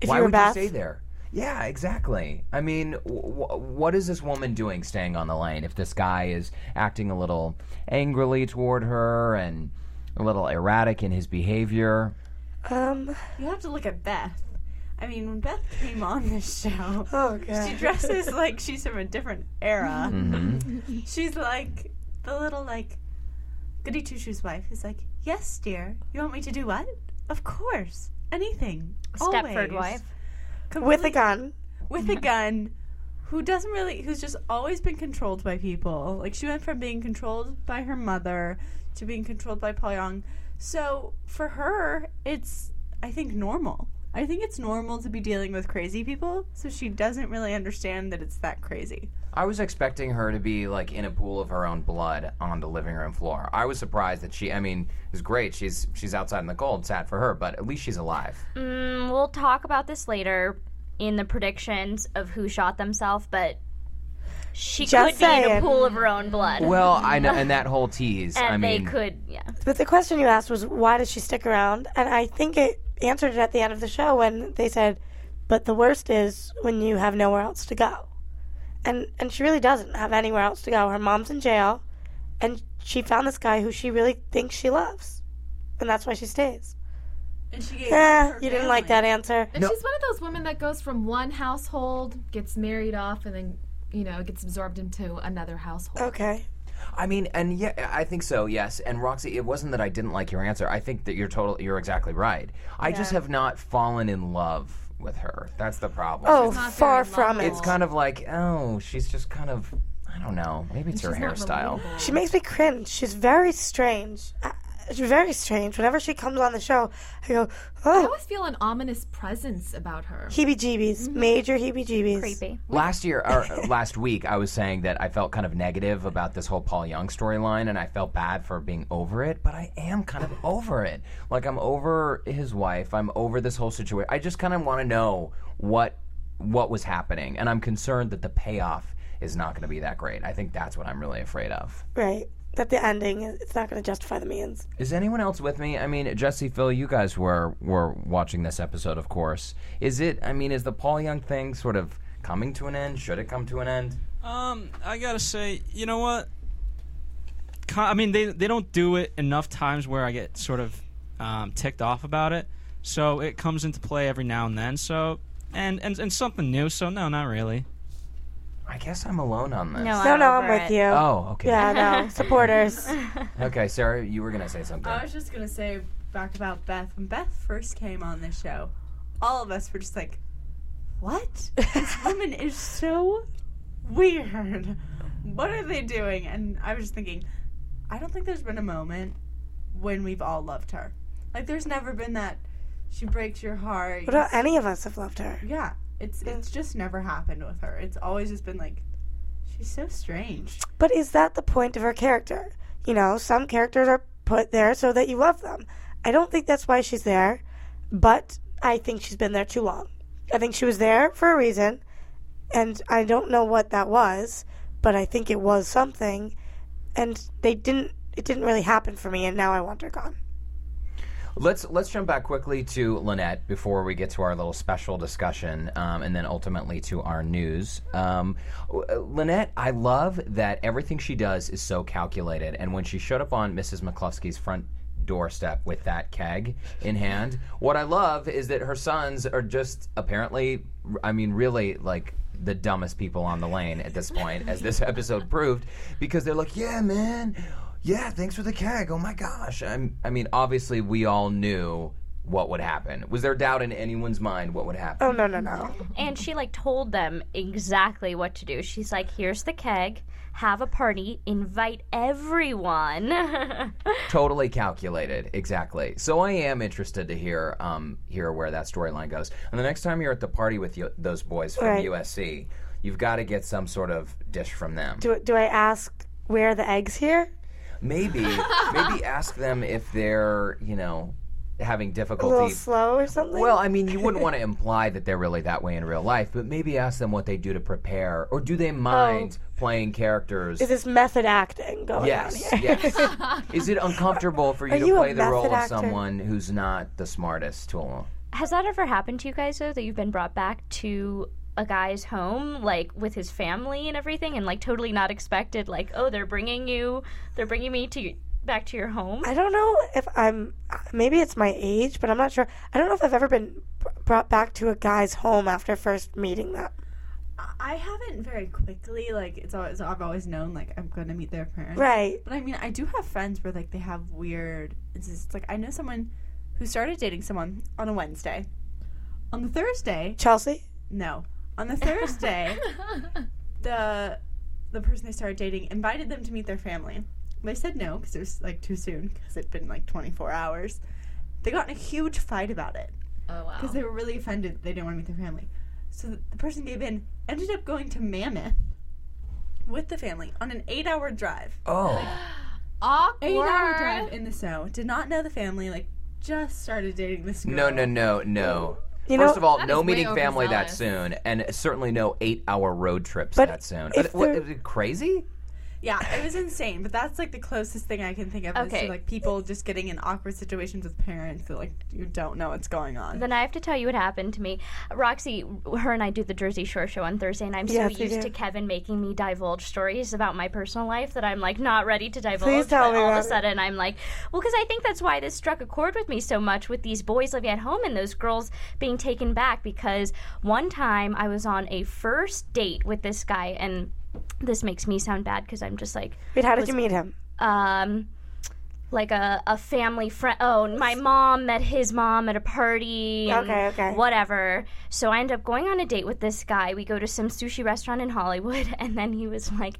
If why you were would Beth? you stay there? Yeah, exactly. I mean, w- w- what is this woman doing staying on the lane if this guy is acting a little angrily toward her and a little erratic in his behavior? Um, You have to look at Beth. I mean, when Beth came on this show, Oh, she dresses like she's from a different era. Mhm. She's like the little like Goody Two Shoes' wife is like, "Yes, dear. You want me to do what? Of course, anything. Stepford always." wife. With a gun. With a gun. Who doesn't really? Who's just always been controlled by people. Like she went from being controlled by her mother to being controlled by Paul Young. So for her, it's I think normal. I think it's normal to be dealing with crazy people. So she doesn't really understand that it's that crazy. I was expecting her to be like in a pool of her own blood on the living room floor. I was surprised that she. I mean, it was great. She's she's outside in the cold. Sad for her, but at least she's alive. Mm, we'll talk about this later in the predictions of who shot themselves, but she Just could be in a pool of her own blood. Well, I know, and that whole tease. and I they mean, could, yeah. But the question you asked was, why does she stick around? And I think it answered it at the end of the show when they said, but the worst is when you have nowhere else to go. And and she really doesn't have anywhere else to go. Her mom's in jail, and she found this guy who she really thinks she loves, and that's why she stays. And she gave Eh, you didn't like that answer. And she's one of those women that goes from one household, gets married off, and then you know gets absorbed into another household. Okay. I mean, and yeah, I think so. Yes, and Roxy, it wasn't that I didn't like your answer. I think that you're total. You're exactly right. I just have not fallen in love with her. That's the problem. Oh, It's- far from it. It's kind of like, oh, she's just kind of. I don't know. Maybe it's her hairstyle. She makes me cringe. She's very strange. Uh, She's very strange. Whenever she comes on the show, I go, oh. I oh, always feel an ominous presence about her. heebie-jeebies, mm-hmm. major heebie-jeebies. Creepy. Last year or last week, I was saying that I felt kind of negative about this whole Paul Young storyline, and I felt bad for being over it. But I am kind of over it. Like I'm over his wife. I'm over this whole situation. I just kind of want to know what what was happening, and I'm concerned that the payoff is not going to be that great. I think that's what I'm really afraid of. Right. That the ending, is- it's not going to justify the means. Is anyone else with me? I mean, Jesse, Phil, you guys were were watching this episode, of course. Is it? I mean, is the Paul Young thing sort of coming to an end? Should it come to an end? Um, I gotta say, you know what? I mean, they they don't do it enough times where I get sort of um, ticked off about it. So it comes into play every now and then. So and and and something new. So no, not really. I guess I'm alone on this. no, no, I'm with you. Oh, okay. Yeah, no, supporters. Okay, Sarah, you were gonna say something. I was just gonna say back about Beth. When Beth first came on this show, all of us were just like, "What? this woman is so weird. What are they doing?" And I was just thinking, I don't think there's been a moment when we've all loved her. Like, there's never been that she breaks your heart. What about any of us have loved her? Yeah, it's it's just never happened with her. It's always just been like, she's so strange. But is that the point of her character? You know, some characters are put there so that you love them. I don't think that's why she's there, but I think she's been there too long. I think she was there for a reason, and I don't know what that was, but I think it was something, and they didn't. It didn't really happen for me, and now I want her gone. Let's let's jump back quickly to Lynette before we get to our little special discussion, um, and then ultimately to our news. Um, uh, Lynette, I love that everything she does is so calculated, and when she showed up on Mrs. McCluskey's front doorstep with that keg in hand, what I love is that her sons are just apparently, I mean, really like the dumbest people on the lane at this point, as this episode proved, because they're like, "Yeah, man." Yeah, thanks for the keg. Oh my gosh. I'm, I mean, obviously, we all knew what would happen. Was there doubt in anyone's mind what would happen? Oh no no no! And she like told them exactly what to do. She's like, "Here's the keg. Have a party. Invite everyone." Totally calculated, exactly. So I am interested to hear um, hear where that storyline goes. And the next time you're at the party with you, those boys from Right. USC, you've got to get some sort of dish from them. Do do I ask where are the eggs here? Maybe, maybe ask them if they're, you know, having A difficulty. little slow or something? Well, I mean, you wouldn't want to imply that they're really that way in real life, but maybe ask them what they do to prepare, or do they mind oh. playing characters? Oh. is this method acting going yes, on here? yes. Is it uncomfortable for you Are to you play the role method of someone who's not the smartest tool? Has that ever happened to you guys though? That you've been brought back to a guy's home, like with his family and everything, and like totally not expected. Like, oh, they're bringing you, they're bringing me to back to your home. I don't know if I'm. Maybe it's my age, but I'm not sure. I don't know if I've ever been brought back to a guy's home after first meeting them. I haven't very quickly like it's always I've always known like I'm gonna meet their parents. Right. But I mean I do have friends where like they have weird it's just like I know someone who started dating someone on a Wednesday. On the Thursday Chelsea? No. On the Thursday the the person they started dating invited them to meet their family. They said no because it was like too soon because it'd been like 24 hours. They got in a huge fight about it. Oh wow. Because they were really offended that they didn't want to meet their family. So the, the person gave in, ended up going to Mammoth with the family on an eight hour drive. Oh. Awkward. Eight hour drive in the snow. Did not know the family, like just started dating this girl. No, no, no, no. You First know- of all, no meeting family that overzealous. soon, and certainly no eight-hour road trips But that soon. if what, they're- is it crazy? Yeah, it was insane, but that's like the closest thing I can think of is Okay. to like people just getting in awkward situations with parents that like you don't know what's going on. Then I have to tell you what happened to me. Roxy, her and I do the Jersey Shore show on Thursday, and I'm Yes, so used to Kevin making me divulge stories about my personal life that I'm like not ready to divulge. Please tell but me all about of a sudden, I'm like, well, because I think that's why this struck a chord with me so much with these boys living at home and those girls being taken back. Because one time I was on a first date with this guy, and this makes me sound bad because I'm just like, Wait, how did was- you meet him? um like a, a family friend oh my mom met his mom at a party Okay, okay. whatever. So i end up going on a date with this guy. We go to some sushi restaurant in hollywood and then he was like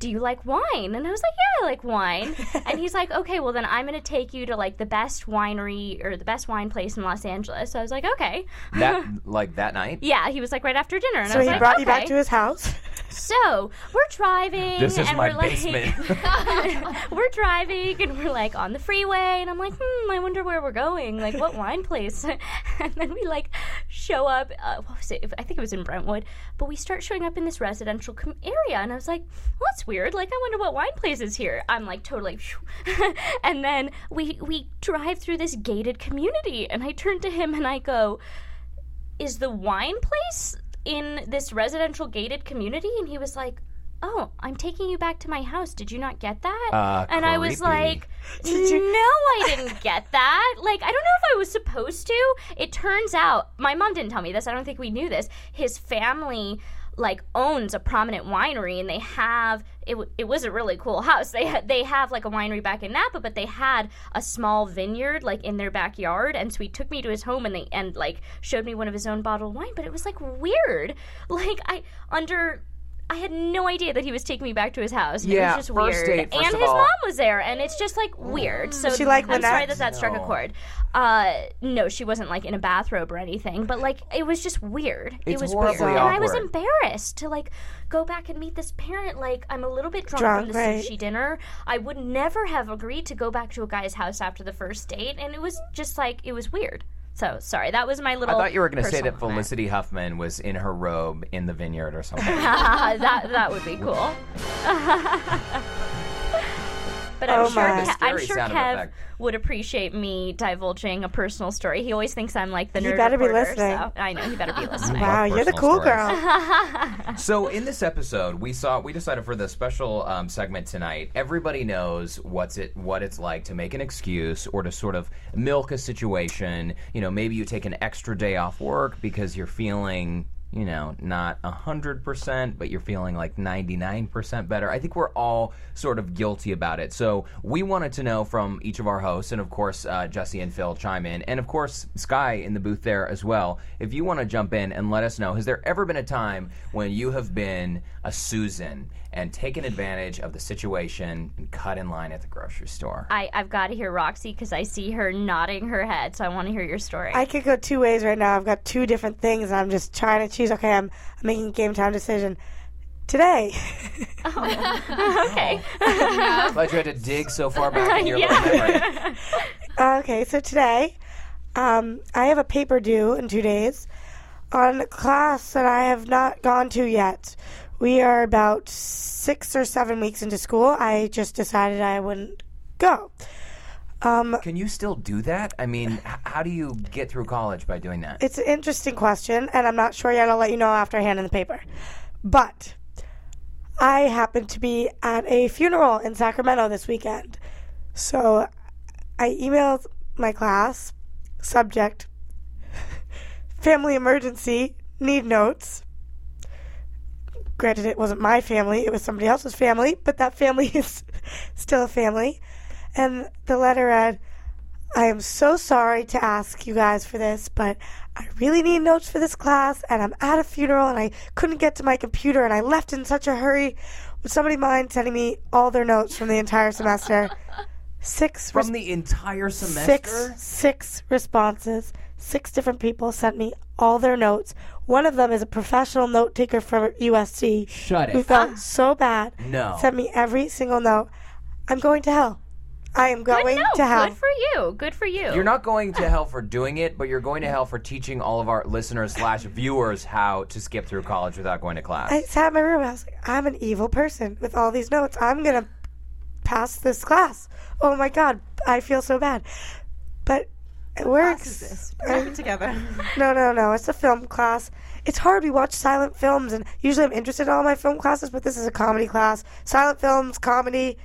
do you like wine? And i was like yeah i like wine. And he's like okay well then i'm going to take you to like the best winery or the best wine place in los angeles. So i was like okay. That like that night? yeah he was like right after dinner. And So i was he like brought you back to his house? So we're driving. This is and my we're like, basement. we're driving and we're like on the freeway, and I'm like, hmm, I wonder where we're going. Like, what wine place? and then we like show up. Uh, what was it? I think it was in Brentwood. But we start showing up in this residential com- area, and I was like, well, that's weird. Like, I wonder what wine place is here. I'm like totally. and then we we drive through this gated community, and I turn to him and I go, is the wine place in this residential gated community? And he was like, Oh, I'm taking you back to my house. Did you not get that? Uh, and I was creepy. like, No, I didn't get that. Like, I don't know if I was supposed to. It turns out, my mom didn't tell me this. I don't think we knew this. His family like owns a prominent winery and they have it, it was a really cool house. They had they have like a winery back in napa but they had a small vineyard like in their backyard and so he took me to his home and they and like showed me one of his own bottled wine but it was like weird. Like i under I had no idea that he was taking me back to his house. Yeah, it was just first weird. date, first and his all- mom was there, and it's just like weird. So She like I'm sorry that that struck a chord. Uh, no, she wasn't like in a bathrobe or anything, but like it was just weird. It's it was weird, horribly and I was embarrassed to like go back and meet this parent. Like I'm a little bit drunk, Drunk, from the right. sushi dinner. I would never have agreed to go back to a guy's house after the first date, and it was just like it was weird. So sorry, that was my little. I thought you were going to say that comment. Felicity Huffman was in her robe in the vineyard or something. that that would be cool. but I'm Oh sure my. Ke- I'm sure sound Kev would appreciate me divulging a personal story. He always thinks I'm like the He nerd better be listening. So I know he better be listening. Wow, you're the cool stories. girl. So in this episode, we saw we decided for the special um, segment tonight. Everybody knows what's it what it's like to make an excuse or to sort of milk a situation. You know, maybe you take an extra day off work because you're feeling. You know, not a hundred percent, but you're feeling like ninety nine percent better. I think we're all sort of guilty about it. So we wanted to know from each of our hosts, and of course uh, Jesse and Phil chime in, and of course Sky in the booth there as well. If you want to jump in and let us know, has there ever been a time when you have been a Susan and taken advantage of the situation and cut in line at the grocery store? I, I've got to hear Roxy because I see her nodding her head, so I want to hear your story. I could go two ways right now. I've got two different things, and I'm just trying to choose. Okay, I'm, I'm making a game time decision today. okay. Glad you had to dig so far back in your Yeah. little memory. okay, so today, um, I have a paper due in two days on a class that I have not gone to yet. We are about six or seven weeks into school. I just decided I wouldn't go. Um, Can you still do that? I mean, h- how do you get through college by doing that? It's an interesting question, and I'm not sure yet. I'll let you know after I hand in the paper. But I happened to be at a funeral in Sacramento this weekend. So I emailed my class, subject, family emergency, need notes. Granted, it wasn't my family; it was somebody else's family, but that family is still a family. And the letter read, "I am so sorry to ask you guys for this, but I really need notes for this class, and I'm at a funeral, and I couldn't get to my computer, and I left in such a hurry. Would somebody mind sending me all their notes from the entire semester?" Six From the entire semester? Six, six responses. Six different people sent me all their notes. One of them is a professional note taker from USC. Shut it. Who felt ah. so bad. No. Sent me every single note. I'm going to hell. I am going no, to hell. good for you. Good for you. You're not going to hell for doing it, but you're going to hell for teaching all of our listeners slash viewers how to skip through college without going to class. I sat in my room. I was like, I'm an evil person with all these notes. I'm gonna pass this class. Oh my god, I feel so bad. But it works. Wrap it uh, together. No, no, no. It's a film class. It's hard. We watch silent films, and usually I'm interested in all my film classes, but this is a comedy class. Silent films, comedy,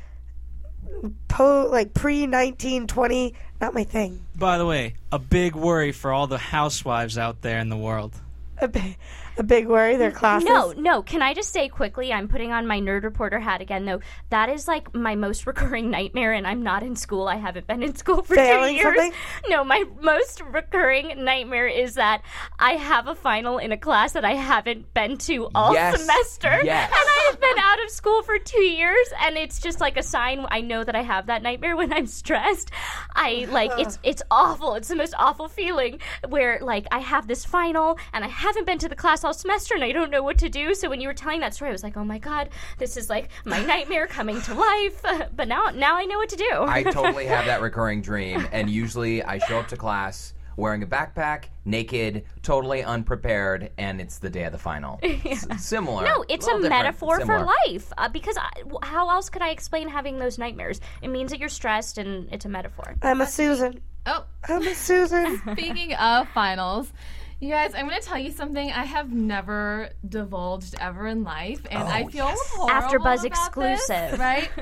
po like pre nineteen twenty, not my thing. By the way, a big worry for all the housewives out there in the world. A, bi- a big worry. Their classes. No, no. Can I just say quickly? I'm putting on my nerd reporter hat again, though. That is like my most recurring nightmare, and I'm not in school. I haven't been in school for Failing two years. something? No, my most recurring nightmare is that I have a final in a class that I haven't been to all Yes, semester, yes. and I have been out of school for two years, and it's just like a sign. I know that I have that nightmare when I'm stressed. I like it's it's awful. It's the most awful feeling where like I have this final and I haven't been to the class all semester and I don't know what to do. So when you were telling that story, I was like, oh my god, this is like my nightmare coming to life. But now now I know what to do. I totally have that recurring dream, and usually I show up to class wearing a backpack, naked, totally unprepared, and it's the day of the final. S- similar. No, it's a little different, metaphor for life. Uh, because I, w- how else could I explain having those nightmares? It means that you're stressed, and it's a metaphor. I'm a Susan. Oh, I'm a Susan. Speaking of finals, you guys, I'm going to tell you something I have never divulged ever in life, and I Oh, feel yes. horrible AfterBuzz about this, exclusive. right?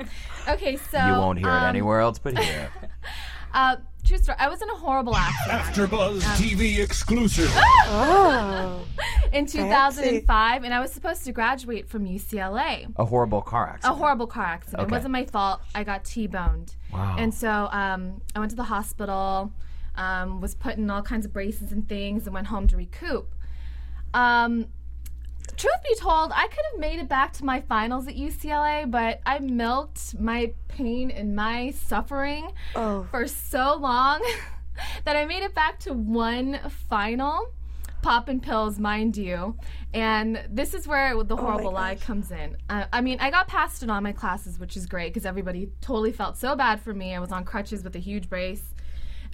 Okay, so You won't hear it um, anywhere else but here. Uh, true story. I was in a horrible accident. AfterBuzz TV exclusive. Oh. in 2005, and I was supposed to graduate from UCLA. A horrible car accident. A horrible car accident. Okay. It wasn't my fault. I got T-boned. Wow. And so um, I went to the hospital, um, was put in all kinds of braces and things, and went home to recoup. Um, truth be told, I could have made it back to my finals at UCLA, but I milked my pain and my suffering Oh. for so long that I made it back to one final. Popping pills, mind you. And this is where the horrible lie comes in. Uh, I mean, I got passed in all my classes, which is great because everybody totally felt so bad for me. I was on crutches with a huge brace.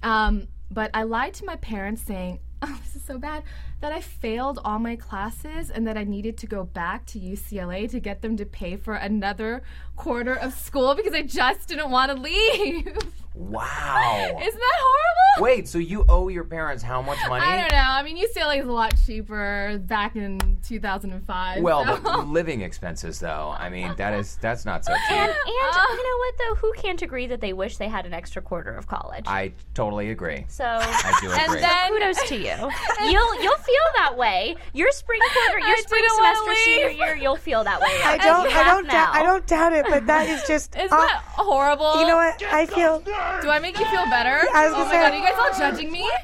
Um, but I lied to my parents saying, oh, this is so bad, that I failed all my classes and that I needed to go back to UCLA to get them to pay for another quarter of school because I just didn't want to leave. Wow. Isn't that horrible? Wait, so you owe your parents how much money? I don't know. I mean, UCLA is a lot cheaper back in 2005. Well, so- but living expenses, though. I mean, that is that's not so cheap. And, and you know what though? Who can't agree that they wish they had an extra quarter of college? I totally agree. so I do And agree. then- kudos to you. You'll you'll feel that way. Your spring quarter, your I spring semester, senior year, you'll feel that way. I don't. I don't. now. Doubt, I don't doubt it, but that is just. Isn't uh, that horrible? you know what? I feel. Do I make you feel better? I was oh gonna my say- god, are you guys all judging me?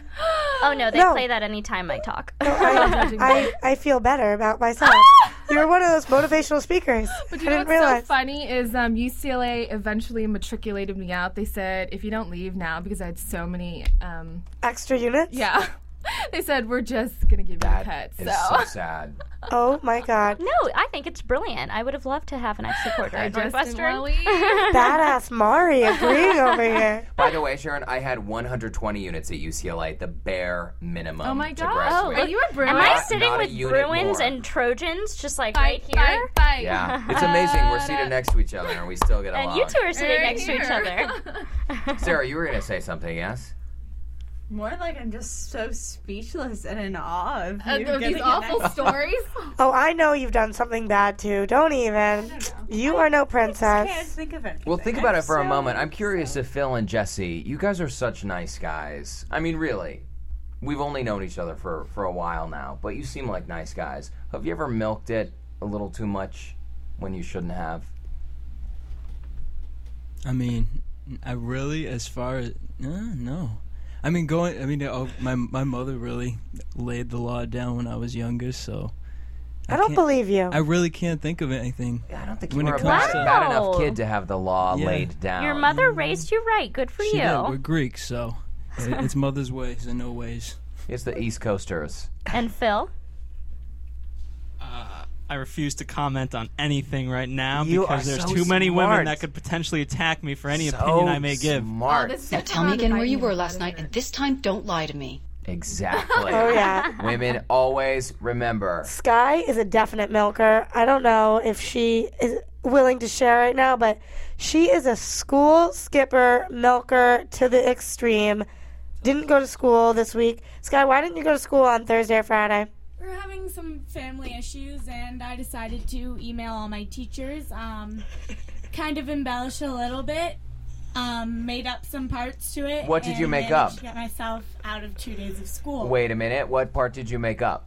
Oh no, they No. play that anytime I talk. I, I, I feel better about myself. You're one of those motivational speakers. But I you know didn't what's realize. so funny is um, UCLA eventually matriculated me out. They said if you don't leave now because I had so many, um, Extra units? yeah, they said we're just gonna give you a cut. That is So, so sad. Oh my god. No, I think it's brilliant. I would have loved to have an extra quarter I at just didn't Northwestern. wanna. Badass Mari agreeing over here. By the way, Sharon, I had 120 units at UCLA, the bare minimum Oh my to god! graduate. Oh, are you a Bruin? Am I sitting not a with unit Bruins more. and Trojans just like Fight, right here? fight, fight. Yeah, it's amazing. We're seated next to each other and we still get along. And you two are sitting Right next to each other. Sarah, you were going to say something, yes? More like I'm just so speechless and in awe of Uh, you of these awful extra- stories. Oh, I know you've done something bad too. Don't even. You are no princess. Can't princess. think of it. Well, think about it for a moment. I'm curious if Phil and Jesse, you guys are such nice guys. I mean, really. We've only known each other for, for a while now, but you seem like nice guys. Have you ever milked it a little too much when you shouldn't have? I mean, I really, as far as uh, no, I mean going. I mean, oh, my my mother really laid the law down when I was younger, so. I don't believe you. I really can't think of anything. I don't think when you it were a comes bad, to bad enough kid to have the law Yeah. laid down. Your mother mm. raised you right. Good for She you. did. We're Greeks, so it- it's mother's ways and no ways. It's the East Coasters. And Phil? I refuse to comment on anything right now You because are there's so too many smart. women that could potentially attack me for any So opinion I may give. smart. Now tell me again where you were last night, and this time don't lie to me. Exactly. Oh, yeah. Women always remember. Sky is a definite milker. I don't know if she is willing to share right now, but she is a school skipper milker to the extreme. Didn't go to school this week. Sky, why didn't you go to school on Thursday or Friday? We're having some family issues, and I decided to email all my teachers. Um, kind of embellish a little bit. Um, made up some parts to it. What did you make up? To get myself out of two days of school. Wait a minute. What part did you make up?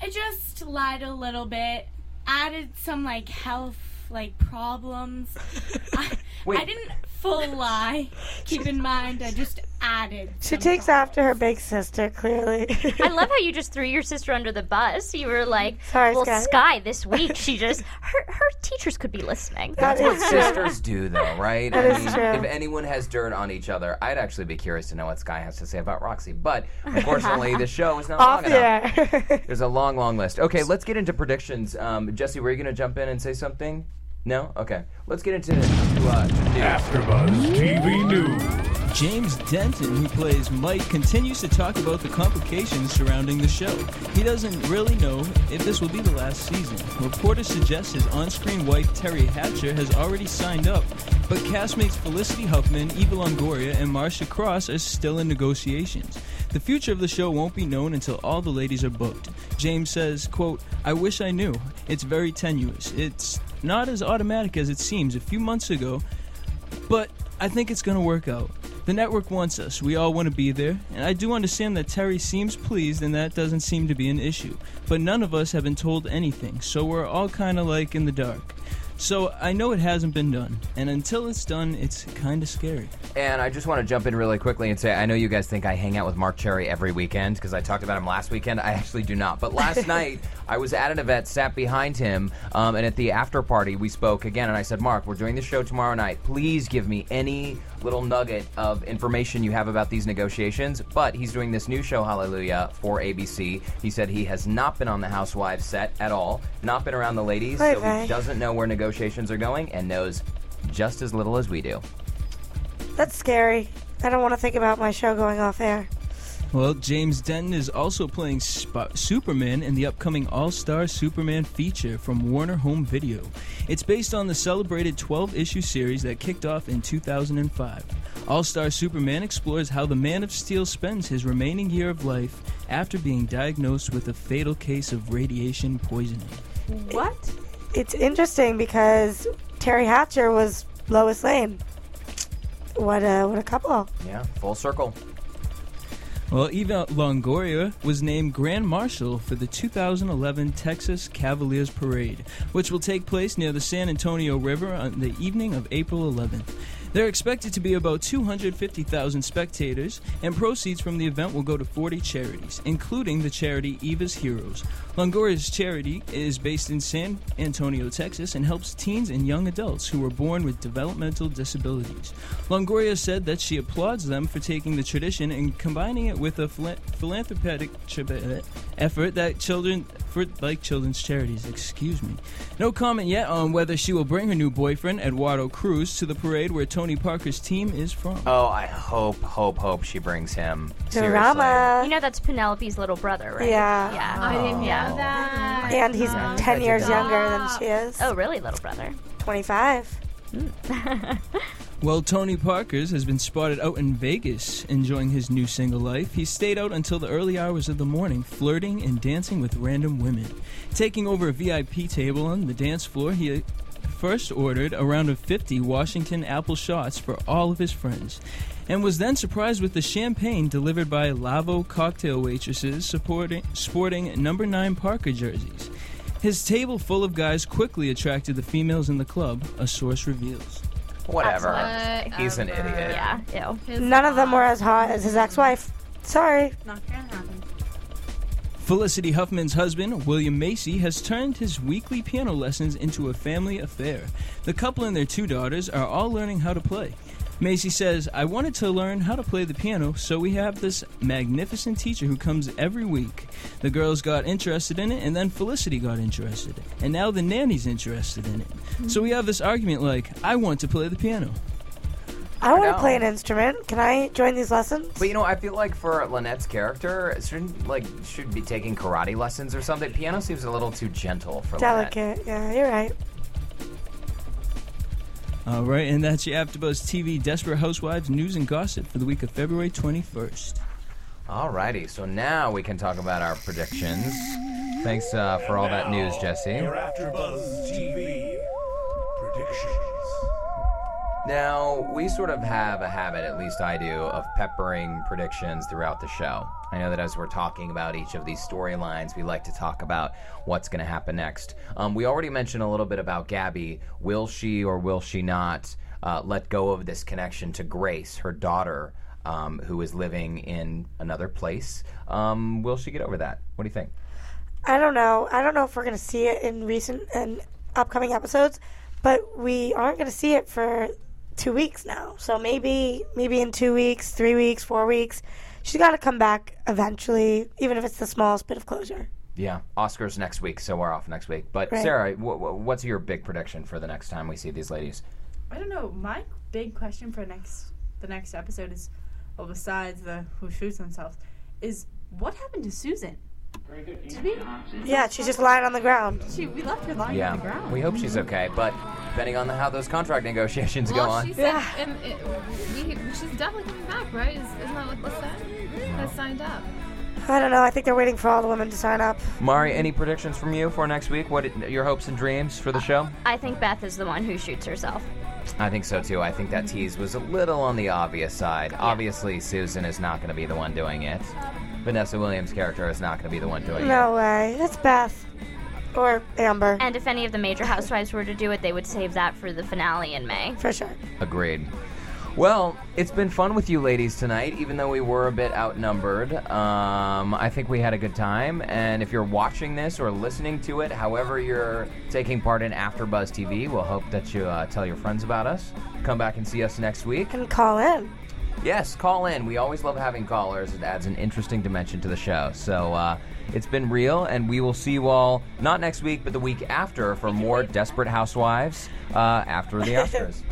I just lied a little bit. Added some like health like problems. I, I didn't full lie. Keep in mind, I just added. She some takes after her big sister, clearly. I love how you just threw your sister under the bus. You were like, Sorry, well, Sky. Sky, this week, she just, her, her teachers could be listening. That's what sisters do, though, right? That I is mean, true. if anyone has dirt on each other, I'd actually be curious to know what Sky has to say about Roxy. But unfortunately, the show is not Off long the enough. There's a long, long list. Okay, let's get into predictions. Um, Jesse, were you going to jump in and say something? No. Okay. Let's get into to, uh, to news. AfterBuzz TV News. James Denton, who plays Mike, continues to talk about the complications surrounding the show. He doesn't really know if this will be the last season. Reporters suggest his on-screen wife Teri Hatcher has already signed up, but castmates Felicity Huffman, Eva Longoria, and Marcia Cross are still in negotiations. The future of the show won't be known until all the ladies are booked. James says, quote, I wish I knew. It's very tenuous. It's not as automatic as it seems. A few months ago, but I think it's going to work out. The network wants us. We all want to be there. And I do understand that Teri seems pleased, and that doesn't seem to be an issue. But none of us have been told anything, so we're all kind of like in the dark. So I know it hasn't been done. And until it's done, it's kind of scary. And I just want to jump in really quickly and say I know you guys think I hang out with Marc Cherry every weekend because I talked about him last weekend. I actually do not. But last night I was at an event, sat behind him, um, and at the after party we spoke again. And I said, Marc, we're doing the show tomorrow night. Please give me any little nugget of information you have about these negotiations. But he's doing this new show, Hallelujah, for ABC. He said he has not been on the Housewives set at all, not been around the ladies, Right, so he doesn't know where negotiations are going and knows just as little as we do. That's scary. I don't want to think about my show going off air. Well, James Denton is also playing Sp- Superman in the upcoming All Star Superman feature from Warner Home Video. It's based on the celebrated 12 issue series that kicked off in 2005. All Star Superman explores how the Man of Steel spends his remaining year of life after being diagnosed with a fatal case of radiation poisoning. What? It's interesting because Teri Hatcher was Lois Lane. What a what a couple. Yeah, full circle. Well, Eva Longoria was named Grand Marshal for the 2011 Texas Cavaliers Parade, which will take place near the San Antonio River on the evening of April 11th. There are expected to be about 250,000 spectators, and proceeds from the event will go to 40 charities, including the charity Eva's Heroes. Longoria's charity is based in San Antonio, Texas, and helps teens and young adults who were born with developmental disabilities. Longoria said that she applauds them for taking the tradition and combining it with a phila- philanthropic effort that children for like children's charities. Excuse me. No comment yet on whether she will bring her new boyfriend Eduardo Cruz to the parade where Tony Parker's team is from. Oh, I hope, hope, hope she brings him. Seriously. Drama. You know that's Penelope's little brother, right? Yeah. Yeah. I didn't know that. And he's Yeah. 10 years younger than she is. Oh, really, little brother? 25. Hmm. Well, Tony Parker's has been spotted out in Vegas enjoying his new single life. He stayed out until the early hours of the morning, flirting and dancing with random women. Taking over a VIP table on the dance floor, he first ordered a round of 50 Washington apple shots for all of his friends, and was then surprised with the champagne delivered by Lavo cocktail waitresses sporting number 9 Parker jerseys. His table full of guys quickly attracted the females in the club, a source reveals. Whatever. Absolutely. He's an um, idiot. Yeah, ew. None of them were as hot as his ex-wife. Sorry. Not gonna happen. Felicity Huffman's husband, William Macy, has turned his weekly piano lessons into a family affair. The couple and their two daughters are all learning how to play. Macy says, I wanted to learn how to play the piano, so we have this magnificent teacher who comes every week. The girls got interested in it, and then Felicity got interested. And now the nanny's interested in it. So we have this argument like, I want to play the piano. I want to play an instrument. Can I join these lessons? But you know, I feel like for Lynette's character, shouldn't like should be taking karate lessons or something. Piano seems a little too gentle for Lynette. Delicate. Yeah, you're right. All right, and that's your AfterBuzz TV Desperate Housewives news and gossip for the week of February 21st. Alrighty, so now we can talk about our predictions. Thanks uh, for all that news, Jesse. Your AfterBuzz TV predictions. Now, we sort of have a habit, at least I do, of peppering predictions throughout the show. I know that as we're talking about each of these storylines, we like to talk about what's going to happen next. Um, we already mentioned a little bit about Gabby. Will she or will she not uh, let go of this connection to Grace, her daughter, um, who is living in another place? Um, will she get over that? What do you think? I don't know. I don't know if we're going to see it in recent and upcoming episodes, but we aren't going to see it for two weeks now. So maybe, maybe in two weeks, three weeks, four weeks, she's got to come back eventually, even if it's the smallest bit of closure. Yeah, Oscars next week, so we're off next week. But Right. Sarah, wh- wh- what's your big prediction for the next time we see these ladies? I don't know. My big question for next the next episode is, well, besides the who shoots themselves, is what happened to Susan? Did we? Yeah, she's just lying on the ground. She, we left her lying on the ground. we hope she's okay, but depending on the, how those contract negotiations go Well, on. she said, and it, we, she's definitely coming back, right? Is, isn't that what they said? Has signed up. I don't know. I think they're waiting for all the women to sign up. Mari, any predictions from you for next week? What your hopes and dreams for the show? I think Beth is the one who shoots herself. I think so too. I think that tease was a little on the obvious side. Obviously, Susan is not going to be the one doing it. Vanessa Williams' character is not going to be the one doing it. No way. It's Beth. Or Amber. And if any of the major housewives were to do it, they would save that for the finale in May. For sure. Agreed. Well, it's been fun with you ladies tonight, even though we were a bit outnumbered. Um, I think we had a good time, and if you're watching this or listening to it, however you're taking part in AfterBuzz TV, we'll hope that you uh, tell your friends about us. Come back and see us next week. And call in. Yes, call in. We always love having callers. It adds an interesting dimension to the show. So uh, it's been real, and we will see you all not next week, but the week after for more Desperate Housewives uh, after the Oscars.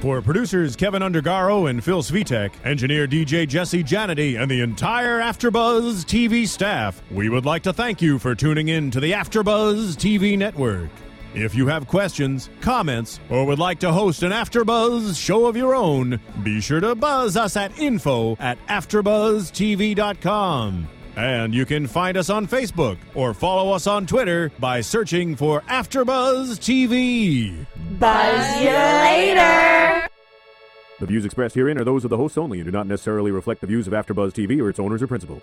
For producers Kevin Undergaro and Phil Svitek, engineer DJ Jesse Janity, and the entire AfterBuzz TV staff, we would like to thank you for tuning in to the AfterBuzz TV network. If you have questions, comments, or would like to host an AfterBuzz show of your own, be sure to buzz us at info at AfterBuzzTV.com. And you can find us on Facebook or follow us on Twitter by searching for AfterBuzz TV. Buzz you later. The views expressed herein are those of the hosts only and do not necessarily reflect the views of AfterBuzz TV or its owners or principals.